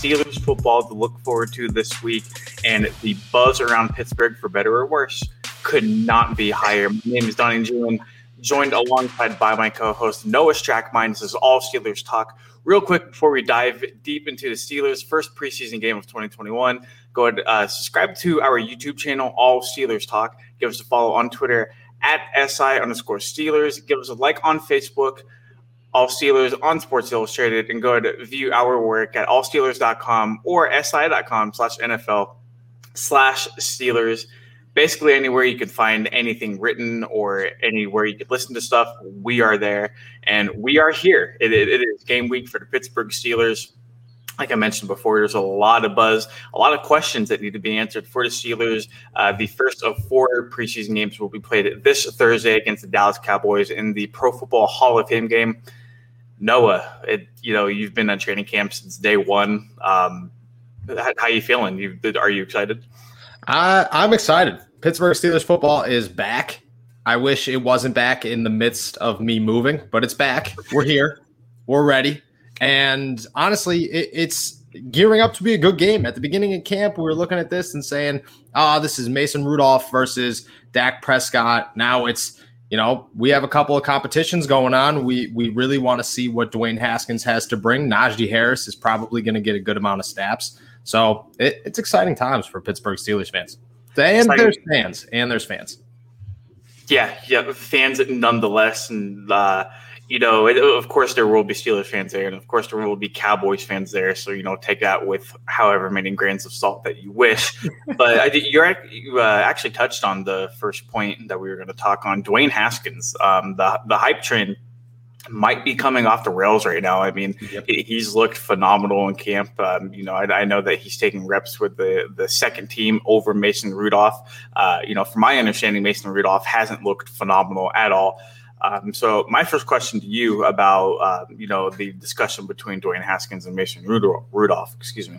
Steelers football to look forward to this week, and the buzz around Pittsburgh, for better or worse, could not be higher. My name is Donnie Druin, joined alongside by my co-host Noah Strackbein. This is all Steelers talk. Real quick before we dive deep into the Steelers' first preseason game of 2021, go ahead uh, subscribe to our YouTube channel, All Steelers Talk. Give us a follow on Twitter at SI underscore Steelers. Give us a like on Facebook all Steelers on Sports Illustrated and go to view our work at allsteelers.com or si.com slash NFL slash Steelers. Basically, anywhere you can find anything written or anywhere you could listen to stuff, we are there and we are here. it, it, it is game week for the Pittsburgh Steelers. Like I mentioned before, there's a lot of buzz, a lot of questions that need to be answered for the Steelers. Uh, the first of four preseason games will be played this Thursday against the Dallas Cowboys in the Pro Football Hall of Fame game. Noah, it, you know, you've been on training camp since day one. Um, how, how you feeling? You are you excited? Uh, I'm excited. Pittsburgh Steelers football is back. I wish it wasn't back in the midst of me moving, but it's back. We're here. We're ready. And honestly, it, it's gearing up to be a good game. At the beginning of camp, we were looking at this and saying, "Ah, oh, this is Mason Rudolph versus Dak Prescott." Now it's you know, we have a couple of competitions going on. We we really want to see what Dwayne Haskins has to bring. Najee Harris is probably going to get a good amount of snaps. So it, it's exciting times for Pittsburgh Steelers fans. And there's fans. And there's fans. Yeah, yeah, fans nonetheless. And uh, you know, it, of course, there will be Steelers fans there, and of course, there will be Cowboys fans there. So, you know, take that with however many grains of salt that you wish. but I, you're you uh, actually touched on the first point that we were going to talk on. Dwayne Haskins, um, the the hype train might be coming off the rails right now. I mean, yep. he's looked phenomenal in camp. Um, you know, I, I, know that he's taking reps with the the second team over Mason Rudolph. Uh, you know, from my understanding, Mason Rudolph hasn't looked phenomenal at all. Um, so my first question to you about uh, you know the discussion between Dwayne Haskins and Mason Rudolph, Rudolph excuse me.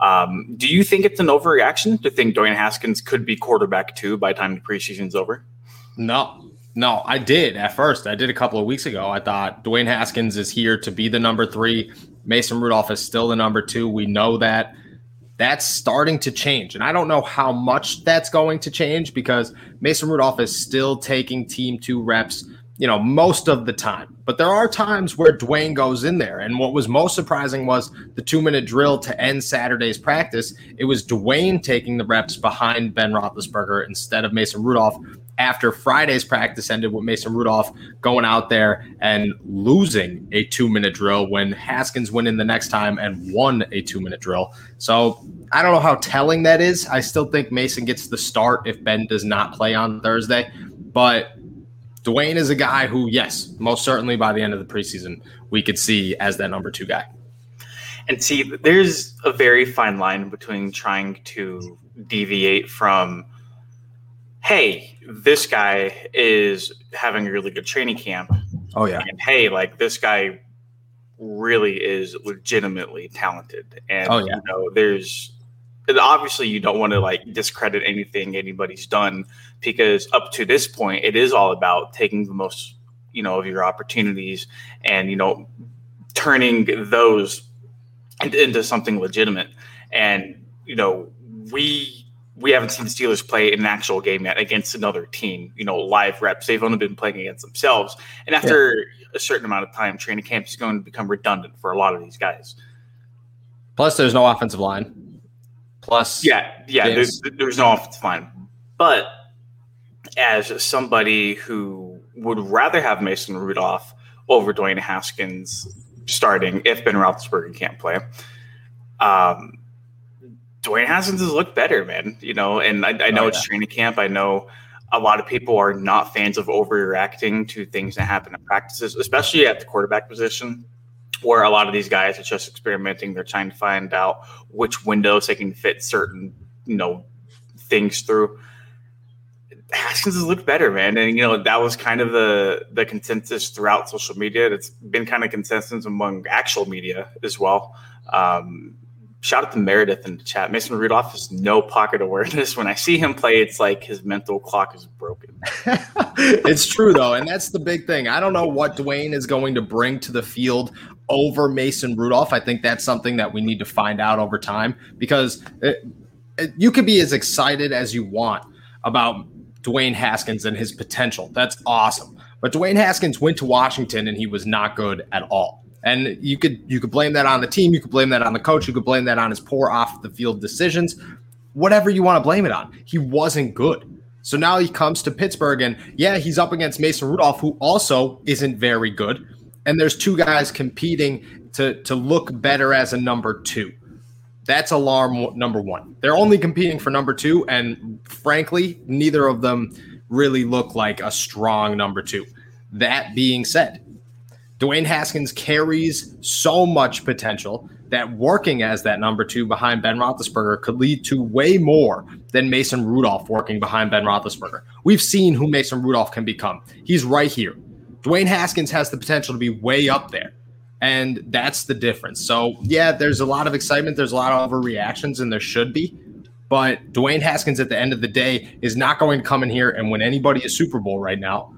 Um, do you think it's an overreaction to think Dwayne Haskins could be quarterback two by the time the preseason's over? No, no, I did at first. I did a couple of weeks ago. I thought Dwayne Haskins is here to be the number three. Mason Rudolph is still the number two. We know that. That's starting to change. And I don't know how much that's going to change because Mason Rudolph is still taking team two reps you know, most of the time. But there are times where Dwayne goes in there. And what was most surprising was the two minute drill to end Saturday's practice. It was Dwayne taking the reps behind Ben Roethlisberger instead of Mason Rudolph. After Friday's practice ended with Mason Rudolph going out there and losing a two minute drill when Haskins went in the next time and won a two minute drill. So I don't know how telling that is. I still think Mason gets the start if Ben does not play on Thursday. But Dwayne is a guy who, yes, most certainly by the end of the preseason, we could see as that number two guy. And see, there's a very fine line between trying to deviate from, hey, this guy is having a really good training camp. Oh, yeah. And hey, like this guy really is legitimately talented. And, oh, yeah. you know, there's obviously you don't want to like discredit anything anybody's done because up to this point it is all about taking the most you know of your opportunities and you know turning those into something legitimate and you know we we haven't seen the Steelers play in an actual game yet against another team, you know, live reps. They've only been playing against themselves. And after yeah. a certain amount of time, training camp is going to become redundant for a lot of these guys. Plus, there's no offensive line. Plus, yeah, yeah. There's, there's no offensive line, but as somebody who would rather have Mason Rudolph over Dwayne Haskins starting if Ben Roethlisberger can't play, um, Dwayne Haskins has looked better, man. You know, and I, I know oh, it's training camp. I know a lot of people are not fans of overreacting to things that happen in practices, especially at the quarterback position, where a lot of these guys are just experimenting. They're trying to find out which windows they can fit certain, you know, things through. Haskins has looked better, man, and you know that was kind of the the consensus throughout social media. It's been kind of consensus among actual media as well. Um, shout out to Meredith in the chat. Mason Rudolph has no pocket awareness. When I see him play, it's like his mental clock is broken. it's true though, and that's the big thing. I don't know what Dwayne is going to bring to the field over Mason Rudolph. I think that's something that we need to find out over time because it, it, you could be as excited as you want about Dwayne Haskins and his potential. That's awesome. But Dwayne Haskins went to Washington and he was not good at all. And you could you could blame that on the team, you could blame that on the coach, you could blame that on his poor off the field decisions, whatever you want to blame it on. He wasn't good. So now he comes to Pittsburgh and yeah, he's up against Mason Rudolph who also isn't very good. And there's two guys competing to to look better as a number 2. That's alarm number 1. They're only competing for number 2 and frankly, neither of them really look like a strong number 2. That being said, Dwayne Haskins carries so much potential that working as that number two behind Ben Roethlisberger could lead to way more than Mason Rudolph working behind Ben Roethlisberger. We've seen who Mason Rudolph can become. He's right here. Dwayne Haskins has the potential to be way up there. And that's the difference. So, yeah, there's a lot of excitement. There's a lot of overreactions, and there should be. But Dwayne Haskins, at the end of the day, is not going to come in here and win anybody a Super Bowl right now.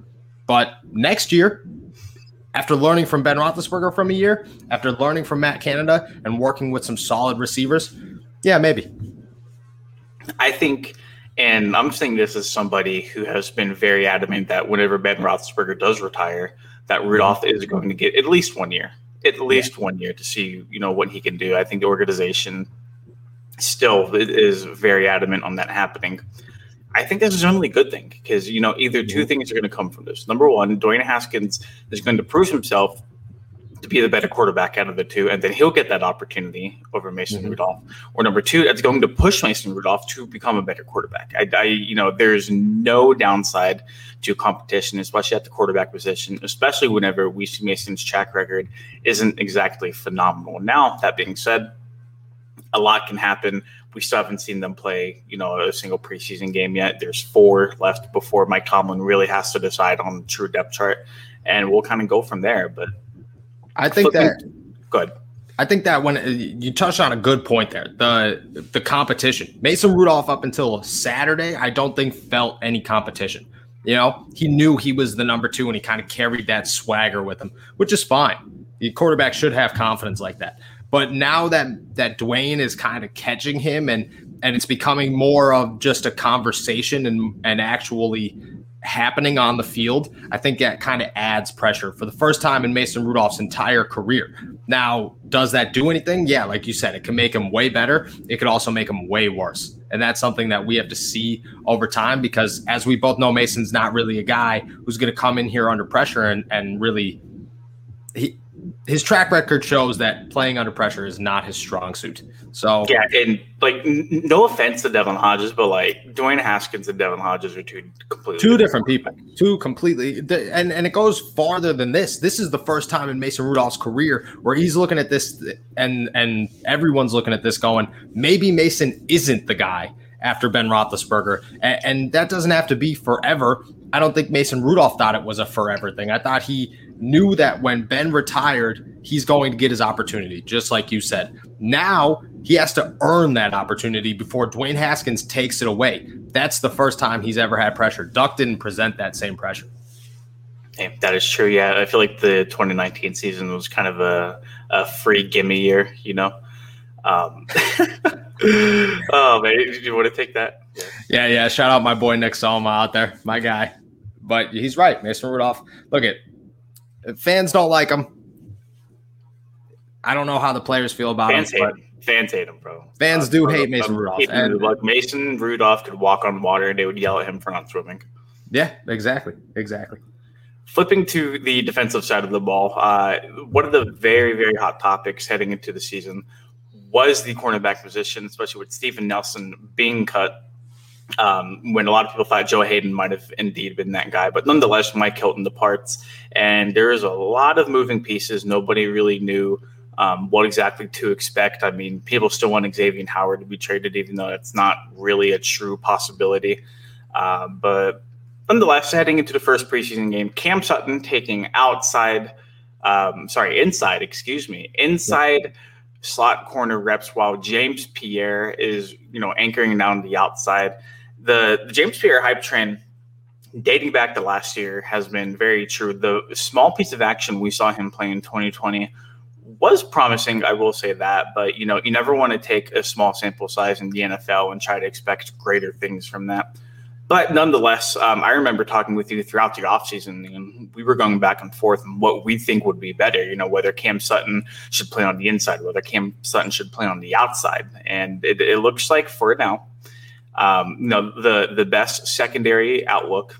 But next year, after learning from Ben Roethlisberger from a year, after learning from Matt Canada and working with some solid receivers, yeah, maybe. I think, and I'm saying this as somebody who has been very adamant that whenever Ben Roethlisberger does retire, that Rudolph is mm-hmm. going to get at least one year, at least yeah. one year to see you know what he can do. I think the organization still is very adamant on that happening. I think this that's a generally good thing because you know either two mm-hmm. things are going to come from this. Number one, Dwayne Haskins is going to prove himself be the better quarterback out of the two, and then he'll get that opportunity over Mason mm-hmm. Rudolph. Or number two, it's going to push Mason Rudolph to become a better quarterback. I, I, you know, there's no downside to competition, especially at the quarterback position, especially whenever we see Mason's track record isn't exactly phenomenal. Now, that being said, a lot can happen we still haven't seen them play, you know, a single preseason game yet. There's four left before Mike Tomlin really has to decide on the true depth chart, and we'll kind of go from there. But I think that good. I think that when you touched on a good point there, the the competition. Mason Rudolph up until Saturday, I don't think felt any competition. You know, he knew he was the number two, and he kind of carried that swagger with him, which is fine. The quarterback should have confidence like that. But now that that Dwayne is kind of catching him and and it's becoming more of just a conversation and and actually happening on the field, I think that kind of adds pressure for the first time in Mason Rudolph's entire career. Now, does that do anything? Yeah, like you said, it can make him way better. It could also make him way worse. And that's something that we have to see over time because as we both know, Mason's not really a guy who's going to come in here under pressure and, and really his track record shows that playing under pressure is not his strong suit. So yeah, and like no offense to Devlin Hodges, but like Dwayne Haskins and Devlin Hodges are two completely two different people, two completely, and and it goes farther than this. This is the first time in Mason Rudolph's career where he's looking at this, and and everyone's looking at this, going, maybe Mason isn't the guy after Ben Roethlisberger, and, and that doesn't have to be forever. I don't think Mason Rudolph thought it was a forever thing. I thought he knew that when Ben retired, he's going to get his opportunity, just like you said. Now he has to earn that opportunity before Dwayne Haskins takes it away. That's the first time he's ever had pressure. Duck didn't present that same pressure. Yeah, that is true. Yeah, I feel like the 2019 season was kind of a, a free gimme year, you know? Um, oh, man, did you want to take that? Yeah. yeah, yeah. Shout out my boy Nick Salma out there, my guy. But he's right, Mason Rudolph. Look at fans don't like him. I don't know how the players feel about fans him. Hate Fans hate him, bro. Fans uh, do hate Mason Rudolph. And, like Mason Rudolph could walk on water and they would yell at him for not swimming. Yeah, exactly. Exactly. Flipping to the defensive side of the ball, uh, one of the very, very hot topics heading into the season was the cornerback position, especially with Steven Nelson being cut Um, when a lot of people thought Joe Haden might have indeed been that guy, but nonetheless, Mike Hilton departs, and there is a lot of moving pieces. Nobody really knew um, what exactly to expect. I mean, people still want Xavien Howard to be traded, even though that's not really a true possibility. Uh, but nonetheless, heading into the first preseason game, Cam Sutton taking outside, um, sorry, inside, excuse me, inside yeah. slot corner reps, while James Pierre is, you know, anchoring down the outside. The, the James Pierre hype train dating back to last year has been very true. The small piece of action we saw him play in 2020 was promising, I will say that, but you know, you never want to take a small sample size in the NFL and try to expect greater things from that. But nonetheless, um, I remember talking with you throughout the offseason, and we were going back and forth on what we think would be better. You know, whether Cam Sutton should play on the inside, whether Cam Sutton should play on the outside. And it, it looks like for now, um, you know, the the best secondary outlook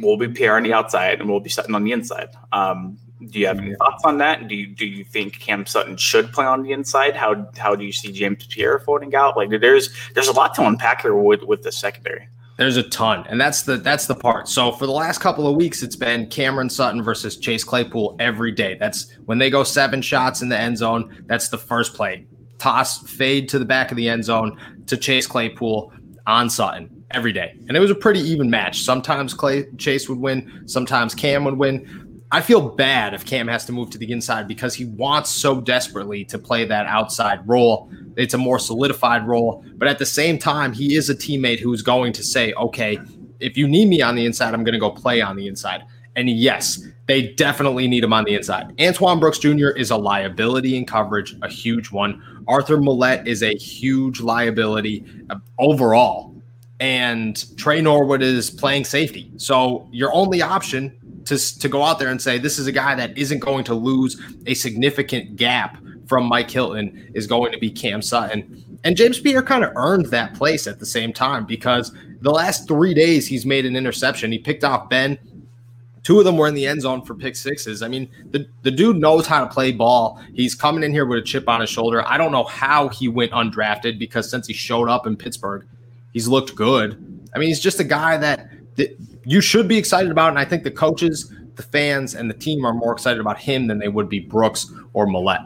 will be Pierre on the outside, and we'll be Sutton on the inside. Um, do you have any thoughts on that? Do you do you think Cam Sutton should play on the inside? How how do you see James Pierre folding out? Like there's there's a lot to unpack here with with the secondary. There's a ton, and that's the that's the part. So for the last couple of weeks, it's been Cameron Sutton versus Chase Claypool every day. That's when they go seven shots in the end zone. That's the first play. Toss fade to the back of the end zone to Chase Claypool on Sutton every day, and it was a pretty even match. Sometimes Clay Chase would win, sometimes Cam would win I feel bad if Cam has to move to the inside because he wants so desperately to play that outside role. It's a more solidified role, but at the same time, he is a teammate who's going to say, "Okay, if you need me on the inside, I'm going to go play on the inside." And yes, they definitely need him on the inside. Antoine Brooks Jr. is a liability in coverage, a huge one. Arthur Maulet is a huge liability uh, overall. And Tre Norwood is playing safety. So your only option to, to go out there and say this is a guy that isn't going to lose a significant gap from Mike Hilton is going to be Cam Sutton. And James Pierre kind of earned that place at the same time because the last three days he's made an interception. He picked off Ben. Two of them were in the end zone for pick sixes. I mean, the, the dude knows how to play ball. He's coming in here with a chip on his shoulder. I don't know how he went undrafted because since he showed up in Pittsburgh, he's looked good. I mean, he's just a guy that, that you should be excited about. And I think the coaches, the fans, and the team are more excited about him than they would be Brooks or Maulet.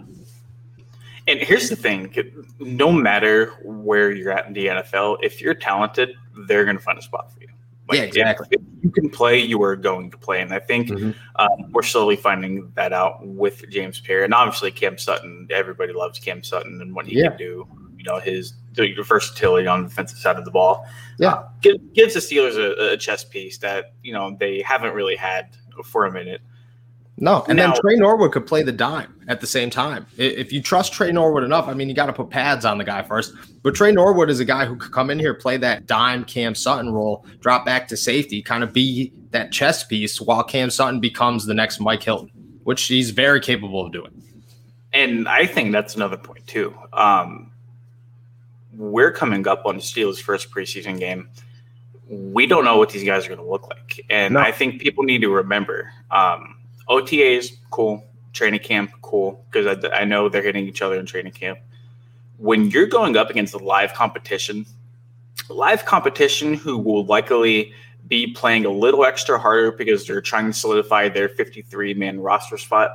And here's the thing no matter where you're at in the NFL, if you're talented, they're going to find a spot for you. Like yeah, exactly. If, if, you can play, you are going to play. And I think mm-hmm. um, we're slowly finding that out with James Pierre. And obviously, Cam Sutton, everybody loves Cam Sutton and what he yeah. can do. You know, his the versatility on the defensive side of the ball. Yeah, uh, gives the Steelers a, a, chess piece that you know they haven't really had for a minute. No, and now, then Tre Norwood could play the dime at the same time. If you trust Tre Norwood enough, I mean, you got to put pads on the guy first. But Tre Norwood is a guy who could come in here, play that dime Cam Sutton role, drop back to safety, kind of be that chess piece while Cam Sutton becomes the next Mike Hilton, which he's very capable of doing. And I think that's another point too. Um, we're coming up on the Steelers' first preseason game. We don't know what these guys are going to look like, and no. I think people need to remember um, OTAs cool, training camp cool because I, I know they're hitting each other in training camp. When you're going up against a live competition, live competition who will likely be playing a little extra harder because they're trying to solidify their 53 man roster spot.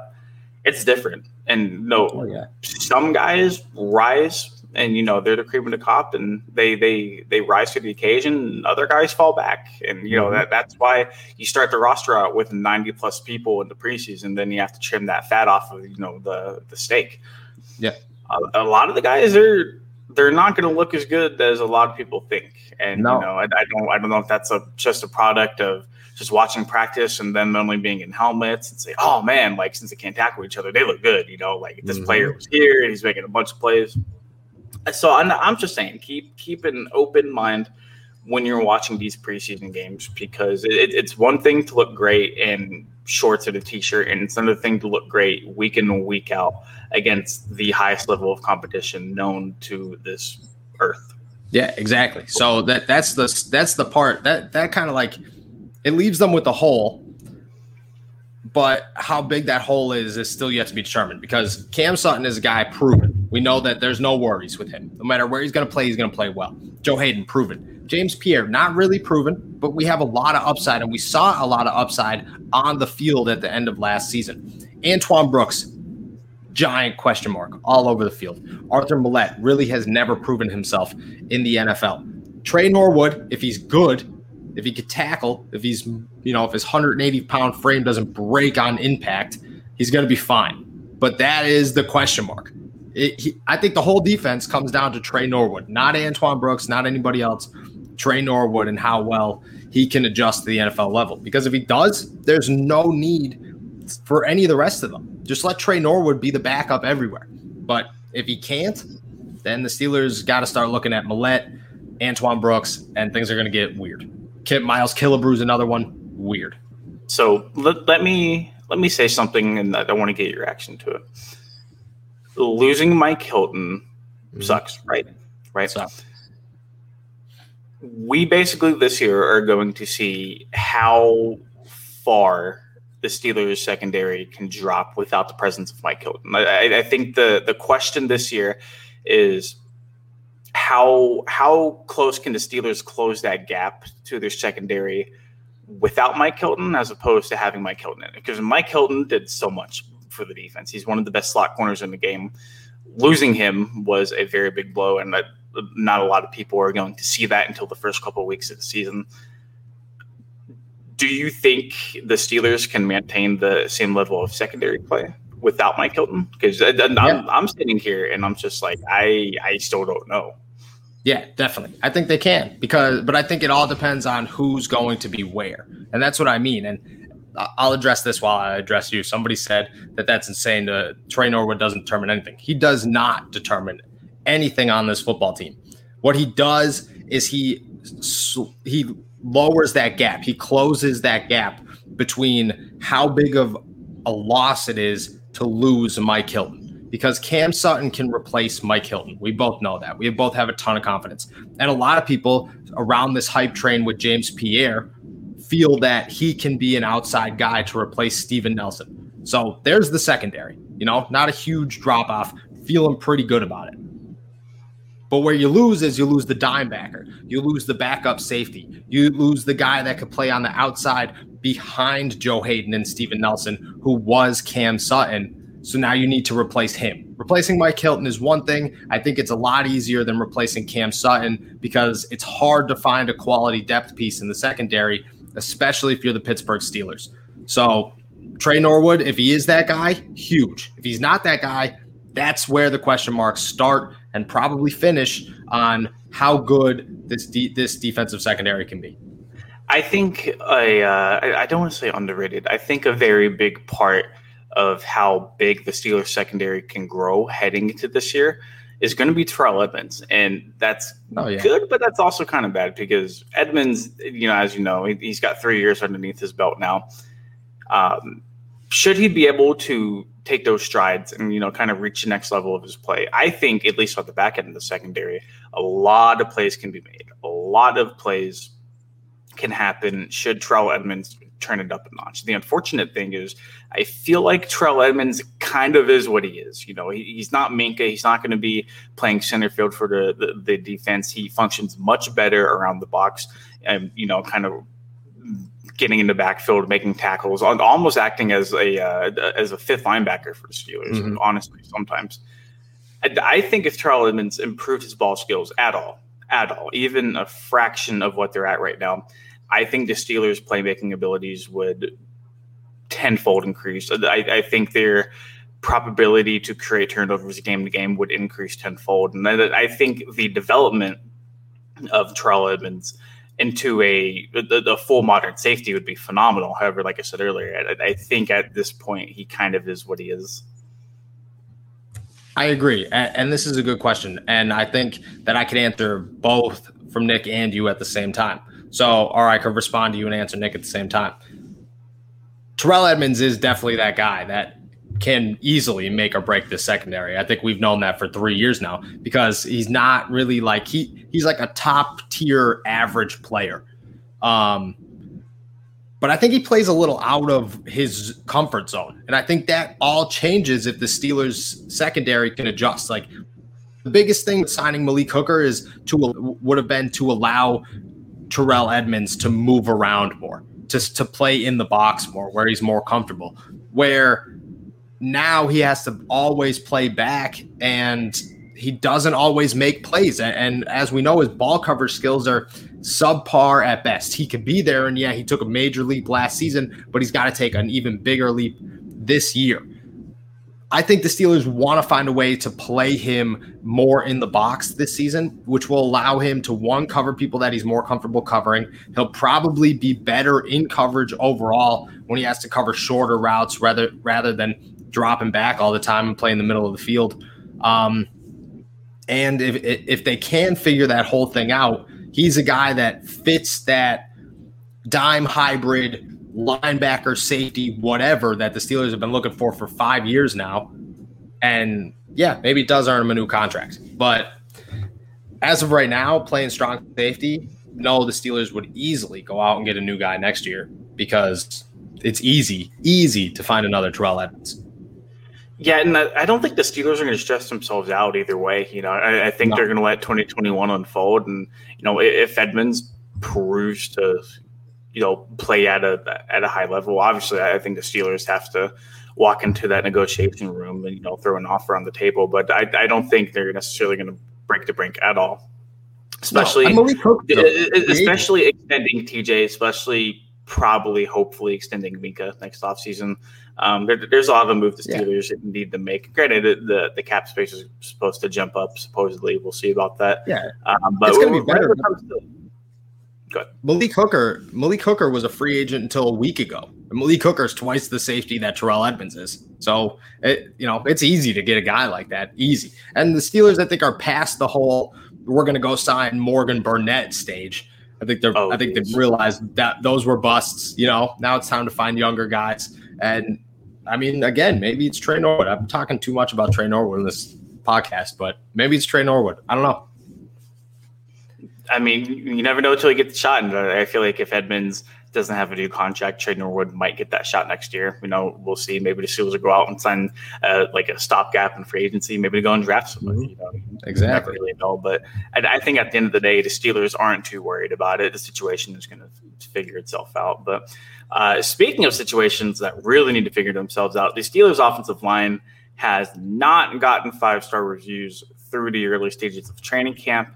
It's different. And no, oh, yeah. some guys rise and you know they're the cream of the crop and they they they rise to the occasion And other guys fall back and you know mm-hmm. that that's why you start the roster out with 90 plus people in the preseason then you have to trim that fat off of you know the the steak yeah a, a lot of the guys are they're not going to look as good as a lot of people think and no. you know I, I, don't i don't know if that's a just a product of just watching practice and them only being in helmets and say oh man like since they can't tackle each other they look good you know like if this mm-hmm. player was here and he's making a bunch of plays so I'm, I'm just saying, keep keep an open mind when you're watching these preseason games because it, it's one thing to look great in shorts and a t-shirt, and it's another thing to look great week in and week out against the highest level of competition known to this earth. Yeah, exactly. So that that's the that's the part that that kind of like it leaves them with a hole but how big that hole is is still yet to be determined because Cam Sutton is a guy proven. We know that there's no worries with him. No matter where he's going to play, he's going to play well. Joe Haden, proven. James Pierre, not really proven, but we have a lot of upside, and we saw a lot of upside on the field at the end of last season. Antoine Brooks, giant question mark all over the field. Arthur Maulet really has never proven himself in the NFL. Tre Norwood, if he's good, if he could tackle, if he's, you know, if his 180 pound frame doesn't break on impact, he's going to be fine. But that is the question mark. It, he, I think the whole defense comes down to Tre Norwood, not Antoine Brooks, not anybody else. Tre Norwood and how well he can adjust to the NFL level. Because if he does, there's no need for any of the rest of them. Just let Tre Norwood be the backup everywhere. But if he can't, then the Steelers got to start looking at Maulet, Antoine Brooks, and things are going to get weird. Kip Miles Killebrew's another one. Weird. So let, let me let me say something, and I want to get your reaction to it. Losing Mike Hilton mm-hmm. sucks, right? Right. So we basically this year are going to see how far the Steelers secondary can drop without the presence of Mike Hilton. I, I think the the question this year is how how close can the Steelers close that gap to their secondary without Mike Hilton as opposed to having Mike Hilton in it? Because Mike Hilton did so much for the defense. He's one of the best slot corners in the game. Losing him was a very big blow, and not a lot of people are going to see that until the first couple of weeks of the season. Do you think the Steelers can maintain the same level of secondary play without Mike Hilton? Because I'm, yeah. I'm sitting here and I'm just like, I I still don't know. Yeah, definitely. I think they can because, but I think it all depends on who's going to be where, and that's what I mean. And I'll address this while I address you. Somebody said that that's insane. To, Tre Norwood doesn't determine anything. He does not determine anything on this football team. What he does is he he lowers that gap. He closes that gap between how big of a loss it is to lose Mike Hilton because Cam Sutton can replace Mike Hilton. We both know that. We both have a ton of confidence. And a lot of people around this hype train with James Pierre feel that he can be an outside guy to replace Steven Nelson. So there's the secondary. You know, not a huge drop off. Feeling pretty good about it. But where you lose is you lose the dime backer. You lose the backup safety. You lose the guy that could play on the outside behind Joe Haden and Steven Nelson, who was Cam Sutton so now you need to replace him. Replacing Mike Hilton is one thing. I think it's a lot easier than replacing Cam Sutton because it's hard to find a quality depth piece in the secondary, especially if you're the Pittsburgh Steelers. So Tre Norwood, if he is that guy, huge. If he's not that guy, that's where the question marks start and probably finish on how good this de- this defensive secondary can be. I think a, uh, I don't want to say underrated. I think a very big part – of how big the Steelers secondary can grow heading into this year is going to be Terrell Edmunds, And that's oh, yeah. good, but that's also kind of bad because Edmunds, you know, as you know, he, has got three years underneath his belt now. Um, should he be able to take those strides and, you know, kind of reach the next level of his play? I think, at least on the back end of the secondary, a lot of plays can be made. A lot of plays can happen should Terrell Edmunds turn it up a notch. The unfortunate thing is, I feel like Terrell Edmunds kind of is what he is. You know, he, he's not Minkah. He's not going to be playing center field for the, the, the defense. He functions much better around the box and, you know, kind of getting in the backfield, making tackles, almost acting as a uh, as a fifth linebacker for the Steelers. Mm-hmm. Honestly, sometimes I, I, think if Terrell Edmunds improved his ball skills at all, at all, even a fraction of what they're at right now, I think the Steelers' playmaking abilities would tenfold increase. I, I think their probability to create turnovers game to game would increase tenfold. And I think the development of Terrell Edmunds into a the, full modern safety would be phenomenal. However, like I said earlier, I, I, think at this point he kind of is what he is. I agree, and, and this is a good question, and I think that I could answer both from Nick and you at the same time. So, or I could respond to you and answer Nick at the same time. Terrell Edmunds is definitely that guy that can easily make or break the secondary. I think we've known that for three years now because he's not really like he he's like a top tier average player. Um, but I think he plays a little out of his comfort zone, and I think that all changes if the Steelers secondary can adjust. Like the biggest thing with signing Malik Hooker is to would have been to allow Terrell Edmunds to move around more, just to play in the box more, where he's more comfortable. Where now he has to always play back and he doesn't always make plays. And, as we know, his ball coverage skills are subpar at best. He could be there, and yeah, he took a major leap last season, but he's got to take an even bigger leap this year. I think the Steelers want to find a way to play him more in the box this season, which will allow him to one cover people that he's more comfortable covering. He'll probably be better in coverage overall when he has to cover shorter routes rather rather than dropping back all the time and play in the middle of the field. Um, and if if they can figure that whole thing out, he's a guy that fits that dime hybrid linebacker, safety, whatever that the Steelers have been looking for for five years now. And yeah, maybe it does earn him a new contract. But as of right now, playing strong safety, no, the Steelers would easily go out and get a new guy next year because it's easy, easy to find another Terrell Edmunds. Yeah, and I don't think the Steelers are going to stress themselves out either way. You know, I, I think no. they're going to let 2021 unfold, and you know, if Edmunds proves to, you know, play at a at a high level, obviously, I think the Steelers have to walk into that negotiation room and you know throw an offer on the table. But I, I don't think they're necessarily going to break the brink at all. Especially, no, especially extending TJ, especially probably hopefully extending Minkah next offseason. Um, there, there's a lot of move the Steelers yeah. need to make. Granted, the the cap space is supposed to jump up. Supposedly, we'll see about that. Yeah, um, but it's going to be better. Good. Malik Hooker. Malik Hooker was a free agent until a week ago. Malik Hooker is twice the safety that Terrell Edmunds is. So, it, you know, it's easy to get a guy like that. Easy. And the Steelers, I think, are past the whole "we're going to go sign Morgan Burnett" stage. I think they're. Oh, I think they've realized that those were busts. You know, now it's time to find younger guys. And I mean, again, maybe it's Tre Norwood. I'm talking too much about Tre Norwood in this podcast, but maybe it's Tre Norwood. I don't know. I mean, you never know until you get the shot. And I feel like if Edmunds doesn't have a new contract, Tre Norwood might get that shot next year. You know, we'll see. Maybe the Steelers will go out and sign uh, like a stopgap in free agency. Maybe to go and draft somebody. Mm-hmm. You know, exactly. really know, but I, I, think at the end of the day, the Steelers aren't too worried about it. The situation is going to figure itself out. But uh, speaking of situations that really need to figure themselves out, the Steelers' offensive line has not gotten five star reviews through the early stages of training camp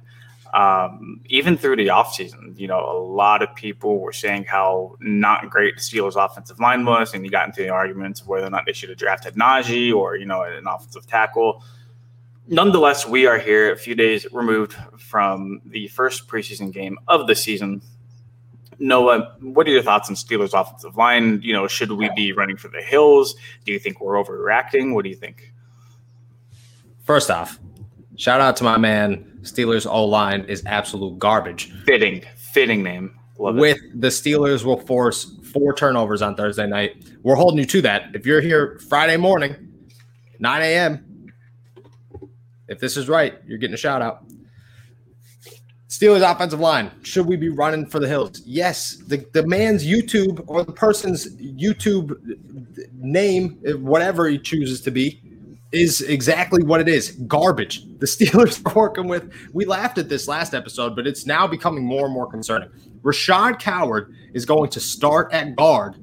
um, even through the offseason, you know, a lot of people were saying how not great the Steelers' offensive line was, and you got into the arguments of whether or not they should have drafted Najee or, you know, an offensive tackle. Nonetheless, we are here a few days removed from the first preseason game of the season. Noah, what are your thoughts on Steelers' offensive line? You know, should we be running for the hills? Do you think we're overreacting? What do you think? First off, shout out to my man Steelers O line is absolute garbage. Fitting, fitting name. Love With it. the Steelers will force four turnovers on Thursday night. We're holding you to that. If you're here Friday morning, 9 a.m., if this is right, you're getting a shout out. Steelers offensive line. Should we be running for the hills? Yes. The, the man's YouTube or the person's YouTube name, whatever he chooses to be, is exactly what it is garbage. The Steelers are working with, we laughed at this last episode, but it's now becoming more and more concerning. Rashad Coward is going to start at guard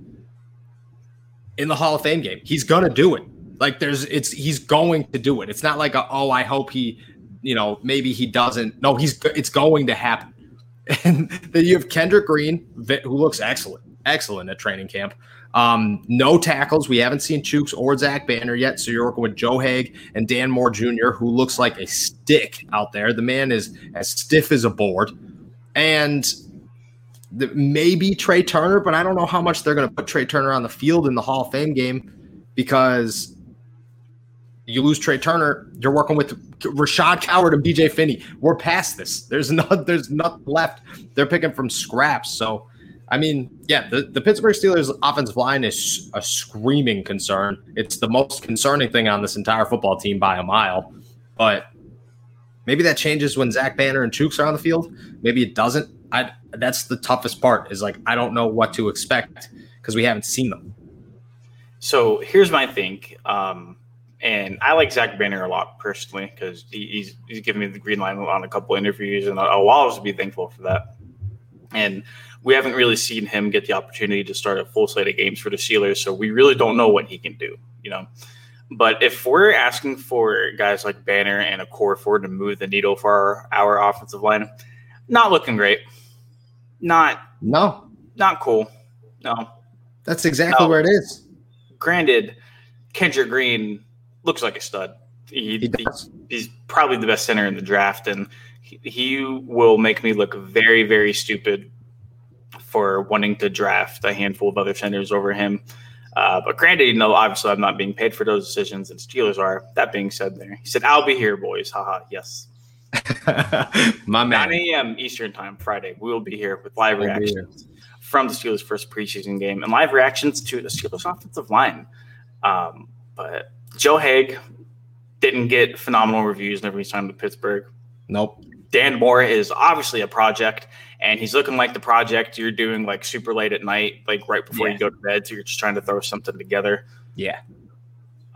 in the Hall of Fame game. He's going to do it. Like there's, it's, he's going to do it. It's not like, a, oh, I hope he, you know, maybe he doesn't. No, he's, it's going to happen. And then you have Kendrick Green, who looks excellent, excellent at training camp. Um, no tackles. We haven't seen Chuks or Zach Banner yet. So you're working with Joe Haeg and Dan Moore Jr., who looks like a stick out there. The man is as stiff as a board. And the, maybe Trai Turner, but I don't know how much they're going to put Trai Turner on the field in the Hall of Fame game because you lose Trai Turner, you're working with Rashad Coward and BJ Finney. We're past this. There's not there's nothing left. They're picking from scraps. So I mean, yeah, the, the Pittsburgh Steelers offensive line is a screaming concern. It's the most concerning thing on this entire football team by a mile. But maybe that changes when Zach Banner and Chuks are on the field. Maybe it doesn't. I that's the toughest part is like I don't know what to expect because we haven't seen them. So here's my think. Um, and I like Zach Banner a lot personally because he, he's he's given me the green light on a couple interviews, and I'll always be thankful for that. And we haven't really seen him get the opportunity to start a full slate of games for the Steelers, so we really don't know what he can do. You know, but if we're asking for guys like Banner and Okorafor to move the needle for our, our offensive line, not looking great. Not no, not cool. No, that's exactly no. where it is. Granted, Kendrick Green looks like a stud. He, he he's, he's, probably the best center in the draft, and he, he will make me look very, very stupid for wanting to draft a handful of other centers over him. Uh, but granted, you know, obviously I'm not being paid for those decisions, and Steelers are. That being said, there he said, "I'll be here, boys." Haha. Yes. My man. 9 a.m. Eastern time, Friday. We will be here with live reactions from the Steelers' first preseason game and live reactions to the Steelers' offensive line. Um, but Joe Haeg didn't get phenomenal reviews he signed with Pittsburgh. Nope. Dan Moore is obviously a project, and he's looking like the project you're doing like super late at night, like right before yeah. you go to bed. So you're just trying to throw something together. Yeah.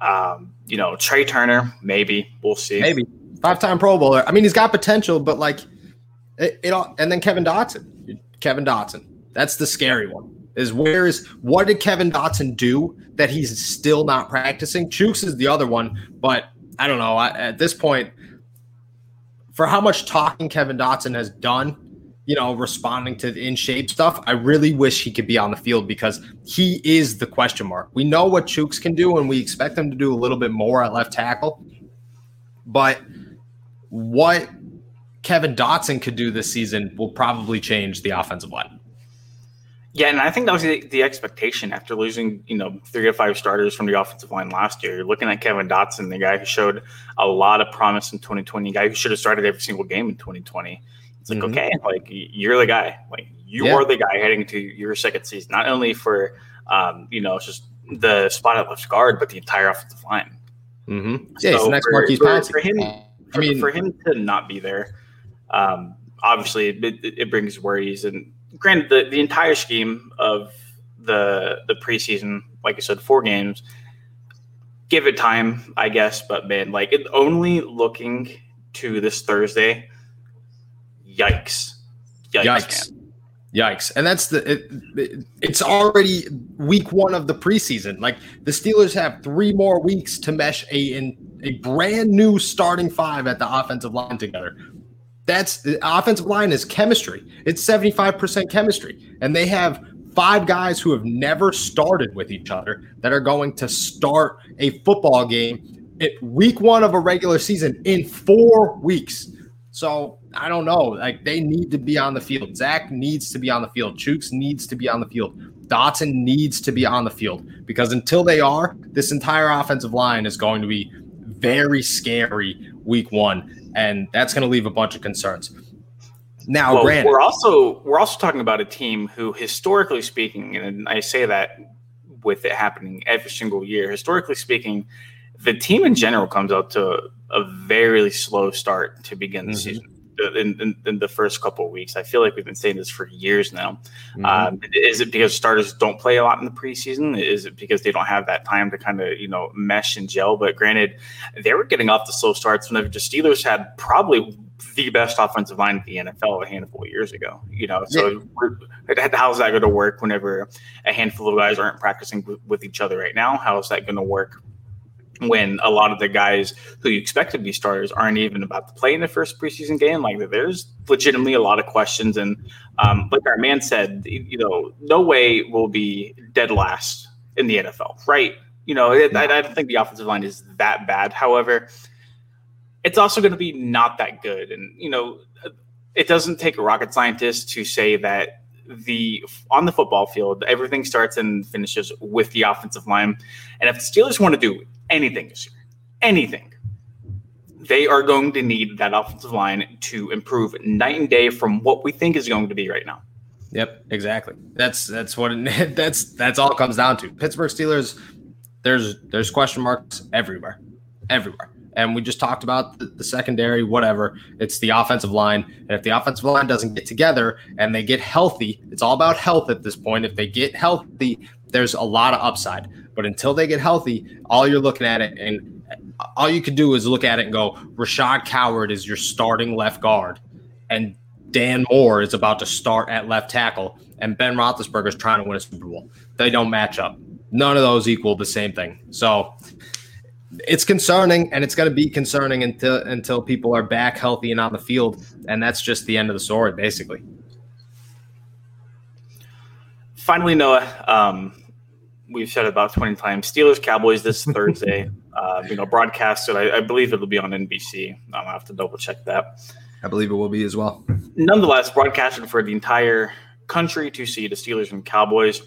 Um, you know, Trai Turner, maybe we'll see. Maybe five-time Pro Bowler. I mean, he's got potential, but like it, it all. And then Kevin Dotson. Kevin Dotson. That's the scary one. Is where is what did Kevin Dotson do that he's still not practicing? Chuks is the other one, but I don't know. I, at this point, for how much talking Kevin Dotson has done, you know, responding to the in shape stuff, I really wish he could be on the field because he is the question mark. We know what Chuks can do, and we expect him to do a little bit more at left tackle. But what Kevin Dotson could do this season will probably change the offensive line. Yeah, and I think that was the, the, expectation after losing, you know, three to five starters from the offensive line last year. You're looking at Kevin Dotson, the guy who showed a lot of promise in 2020, the guy who should have started every single game in 2020. It's like, mm-hmm. okay, like you're the guy. Like you yeah. are the guy heading to your second season, not only for, um, you know, just the spot at left guard, but the entire offensive line. Mm-hmm. Yeah, so next for, for, for, him, for, I mean, for him to not be there, um, obviously it, it brings worries and granted, the, the entire scheme of the the preseason, like I said, four games. Give it time, I guess, but man, like it only looking to this Thursday. Yikes! Yikes! Yikes! Yikes. And that's the it, it, it's already week 1 of the preseason. Like the Steelers have 3 more weeks to mesh a in a brand new starting five at the offensive line together. That's the offensive line is chemistry. It's 75% chemistry. And they have five guys who have never started with each other that are going to start a football game at week one of a regular season in four weeks. So I don't know. Like they need to be on the field. Zach needs to be on the field. Chuks needs to be on the field. Dotson needs to be on the field because until they are, this entire offensive line is going to be very scary week one and that's going to leave a bunch of concerns. Now, well, granted, we're also we're also talking about a team who, historically speaking, and I say that with it happening every single year. Historically speaking, the team in general comes out to a very slow start to begin the mm-hmm. season. In, in, in, the first couple of weeks, I feel like we've been saying this for years now. Mm-hmm. Um, is it because starters don't play a lot in the preseason? Is it because they don't have that time to kind of you know mesh and gel? But granted, they were getting off the slow starts whenever the Steelers had probably the best offensive line in the NFL a handful of years ago. You know, so yeah. how's that going to work whenever a handful of guys aren't practicing with each other right now? How is that going to work when a lot of the guys who you expect to be starters aren't even about to play in the first preseason game. Like there's legitimately a lot of questions, and um, like our man said, you know, no way will be dead last in the NFL, right? You know, I, I don't think the offensive line is that bad. However, it's also going to be not that good, and you know, it doesn't take a rocket scientist to say that the on the football field, everything starts and finishes with the offensive line. And if the Steelers want to do anything this year, anything, they are going to need that offensive line to improve night and day from what we think is going to be right now. Yep, exactly. That's that's what it, that's that's all it comes down to. Pittsburgh Steelers. There's there's question marks everywhere, everywhere. And we just talked about the, the, secondary, whatever. It's the offensive line. And if the offensive line doesn't get together and they get healthy, it's all about health at this point. If they get healthy, there's a lot of upside. But until they get healthy, all you're looking at it, and all you could do is look at it and go, Rashad Coward is your starting left guard, and Dan Moore is about to start at left tackle, and Ben Roethlisberger is trying to win a Super Bowl. They don't match up. None of those equal the same thing. So it's concerning, and it's going to be concerning until until people are back healthy and on the field, and that's just the end of the story, basically. Finally, Noah, um, we've said about 20 times. Steelers Cowboys this Thursday. Uh, you know, broadcasted. I, I, believe it'll be on NBC. I'll have to double check that. I believe it will be as well. Nonetheless, broadcasted for the entire country to see the Steelers and Cowboys.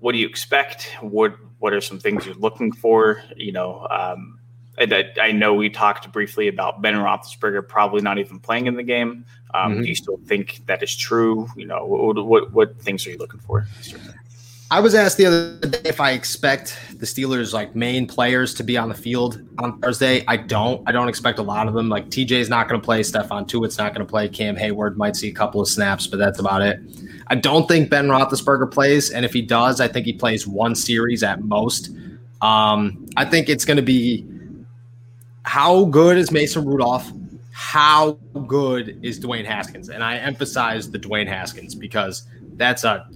What do you expect? What What are some things you're looking for? You know, um, I, I, know we talked briefly about Ben Roethlisberger probably not even playing in the game. Um, mm-hmm. Do you still think that is true? You know, what, what, what things are you looking for? I was asked the other day if I expect the Steelers like main players to be on the field on Thursday. I don't. I don't expect a lot of them. Like TJ's not going to play. Stephon Tuitt's not going to play. Cam Heyward might see a couple of snaps, but that's about it. I don't think Ben Roethlisberger plays, and if he does, I think he plays one series at most. Um, I think it's going to be how good is Mason Rudolph? How good is Dwayne Haskins? And I emphasize the Dwayne Haskins because that's a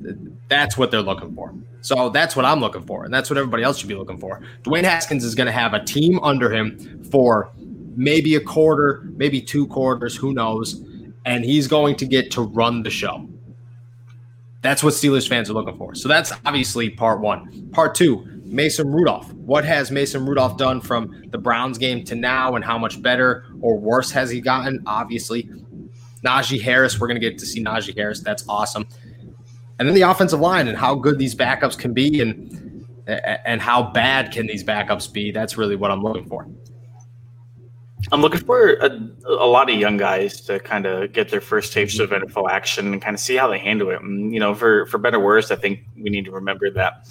that's what they're looking for. So that's what I'm looking for, and that's what everybody else should be looking for. Dwayne Haskins is going to have a team under him for maybe a quarter, maybe two quarters, who knows, and he's going to get to run the show. That's what Steelers fans are looking for. So that's obviously part one. Part two, Mason Rudolph. What has Mason Rudolph done from the Browns game to now, and how much better or worse has he gotten? Obviously, Najee Harris. We're going to get to see Najee Harris. That's awesome and then the offensive line and how good these backups can be and and how bad can these backups be that's really what i'm looking for i'm looking for a, a lot of young guys to kind of get their first taste of nfl action and kind of see how they handle it and you know for for better or worse i think we need to remember that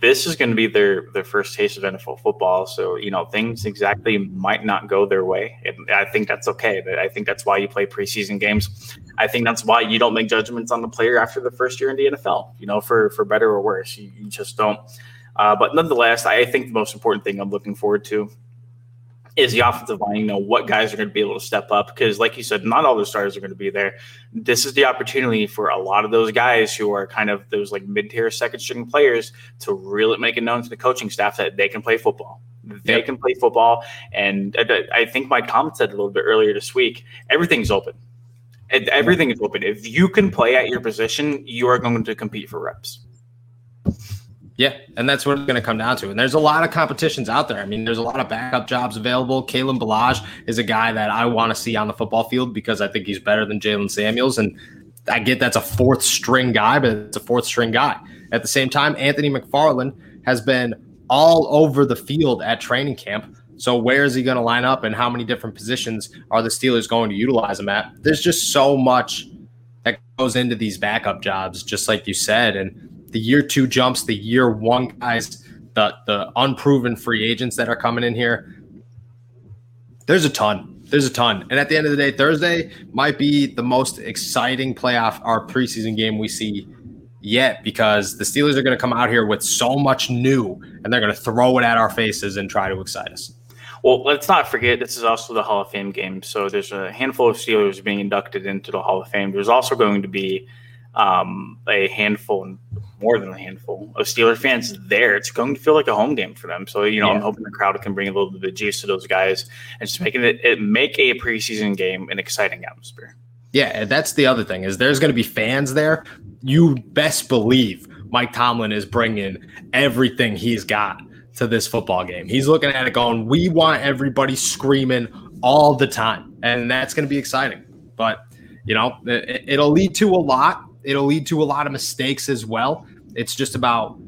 this is going to be their their first taste of NFL football. So you know things exactly might not go their way, and I think that's okay. I think that's why you play preseason games. I think that's why you don't make judgments on the player after the first year in the NFL. You know, for for better or worse, you, you just don't. Uh, but nonetheless, I think the most important thing I'm looking forward to is the offensive line. You know what guys are going to be able to step up because, like you said, not all the stars are going to be there. This is the opportunity for a lot of those guys who are kind of those like mid-tier, second-string players to really make it known to the coaching staff that they can play football. They yep. can play football, and uh, I think my comment said a little bit earlier this week. Everything's open. Everything is open. If you can play at your position, you are going to compete for reps. Yeah, and that's what it's going to come down to. And there's a lot of competitions out there. I mean, there's a lot of backup jobs available. Kalen Ballage is a guy that I want to see on the football field because I think he's better than Jaylen Samuels. And I get that's a fourth string guy, but it's a fourth string guy. At the same time, Anthony McFarland has been all over the field at training camp. So where is he going to line up, and how many different positions are the Steelers going to utilize him at? There's just so much that goes into these backup jobs, just like you said, and the year two jumps, the year one guys, the the unproven free agents that are coming in here. There's a ton. There's a ton. And at the end of the day, Thursday might be the most exciting playoff our preseason game we see yet because the Steelers are going to come out here with so much new and they're going to throw it at our faces and try to excite us. Well, let's not forget this is also the Hall of Fame game. So there's a handful of Steelers being inducted into the Hall of Fame. There's also going to be um, a handful, more than a handful of Steeler fans there. It's going to feel like a home game for them. So you know, yeah. I'm hoping the crowd can bring a little bit of juice to those guys and just making it, it make a preseason game an exciting atmosphere. Yeah, that's the other thing is there's going to be fans there. You best believe Mike Tomlin is bringing everything he's got to this football game. He's looking at it going, "We want everybody screaming all the time," and that's going to be exciting. But you know, it, it'll lead to a lot it'll lead to a lot of mistakes as well. It's just about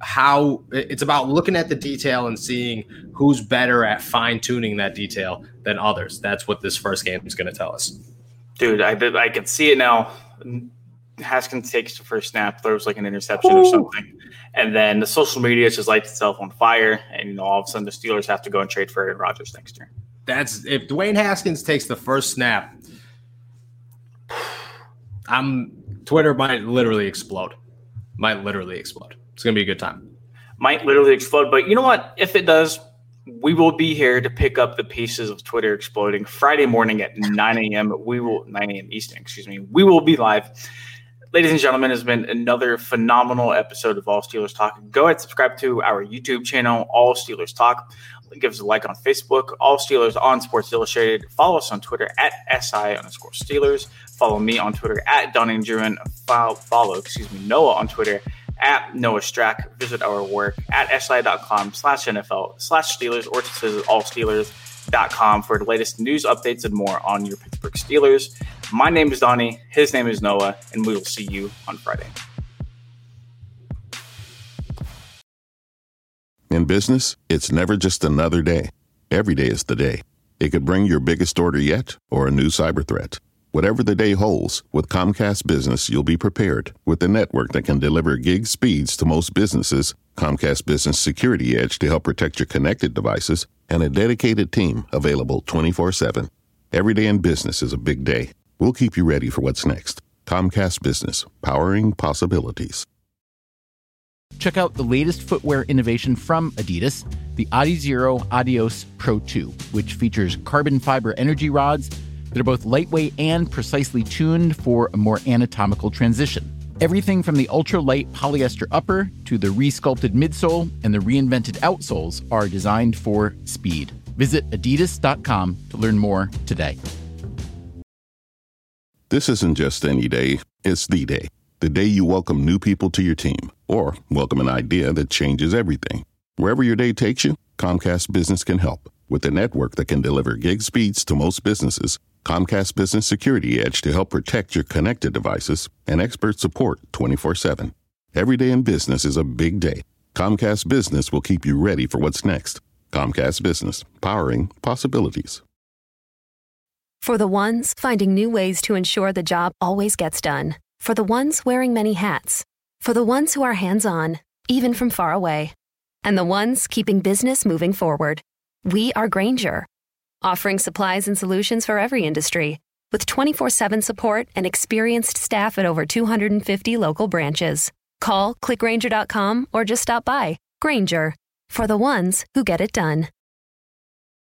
how it's about looking at the detail and seeing who's better at fine tuning that detail than others. That's what this first game is going to tell us. Dude, I I can see it now. Haskins takes the first snap, throws like an interception Ooh. or something, and then the social media just lights itself on fire, and you know all of a sudden the Steelers have to go and trade for Aaron Rodgers next year. That's if Dwayne Haskins takes the first snap. I'm Twitter might literally explode. Might literally explode. It's gonna be a good time. Might literally explode, but you know what? If it does, we will be here to pick up the pieces of Twitter exploding Friday morning at 9 a.m. We will 9 a.m. Eastern, excuse me. We will be live. Ladies and gentlemen, has been another phenomenal episode of All Steelers Talk. Go ahead, subscribe to our YouTube channel, All Steelers Talk. Give us a like on Facebook, All Steelers on Sports Illustrated. Follow us on Twitter at SI underscore Steelers. Follow me on Twitter at Donnie Druin. Follow, follow, excuse me, Noah on Twitter at Noah Strack. Visit our work at si.com slash NFL slash Steelers or just visit allsteelers.com for the latest news, updates, and more on your Pittsburgh Steelers. My name is Donnie. His name is Noah, and we will see you on Friday. In business, it's never just another day. Every day is the day. It could bring your biggest order yet or a new cyber threat. Whatever the day holds, with Comcast Business, you'll be prepared. With a network that can deliver gig speeds to most businesses, Comcast Business Security Edge to help protect your connected devices, and a dedicated team available 24 7. Every day in business is a big day. We'll keep you ready for what's next. Comcast Business, powering possibilities. Check out the latest footwear innovation from Adidas, the Adizero Adios Pro 2, which features carbon fiber energy rods that are both lightweight and precisely tuned for a more anatomical transition. Everything from the ultra-light polyester upper to the resculpted midsole and the reinvented outsoles are designed for speed. Visit adidas.com to learn more today. This isn't just any day, it's the day. The day you welcome new people to your team or welcome an idea that changes everything. Wherever your day takes you, Comcast Business can help. With a network that can deliver gig speeds to most businesses, Comcast Business Security Edge to help protect your connected devices, and expert support 24 7. Every day in business is a big day. Comcast Business will keep you ready for what's next. Comcast Business, powering possibilities. For the ones finding new ways to ensure the job always gets done. For the ones wearing many hats. For the ones who are hands on, even from far away. And the ones keeping business moving forward. We are Grainger offering supplies and solutions for every industry, with 24 7 support and experienced staff at over 250 local branches. Call clickgrainger.com or just stop by. Grainger, for the ones who get it done.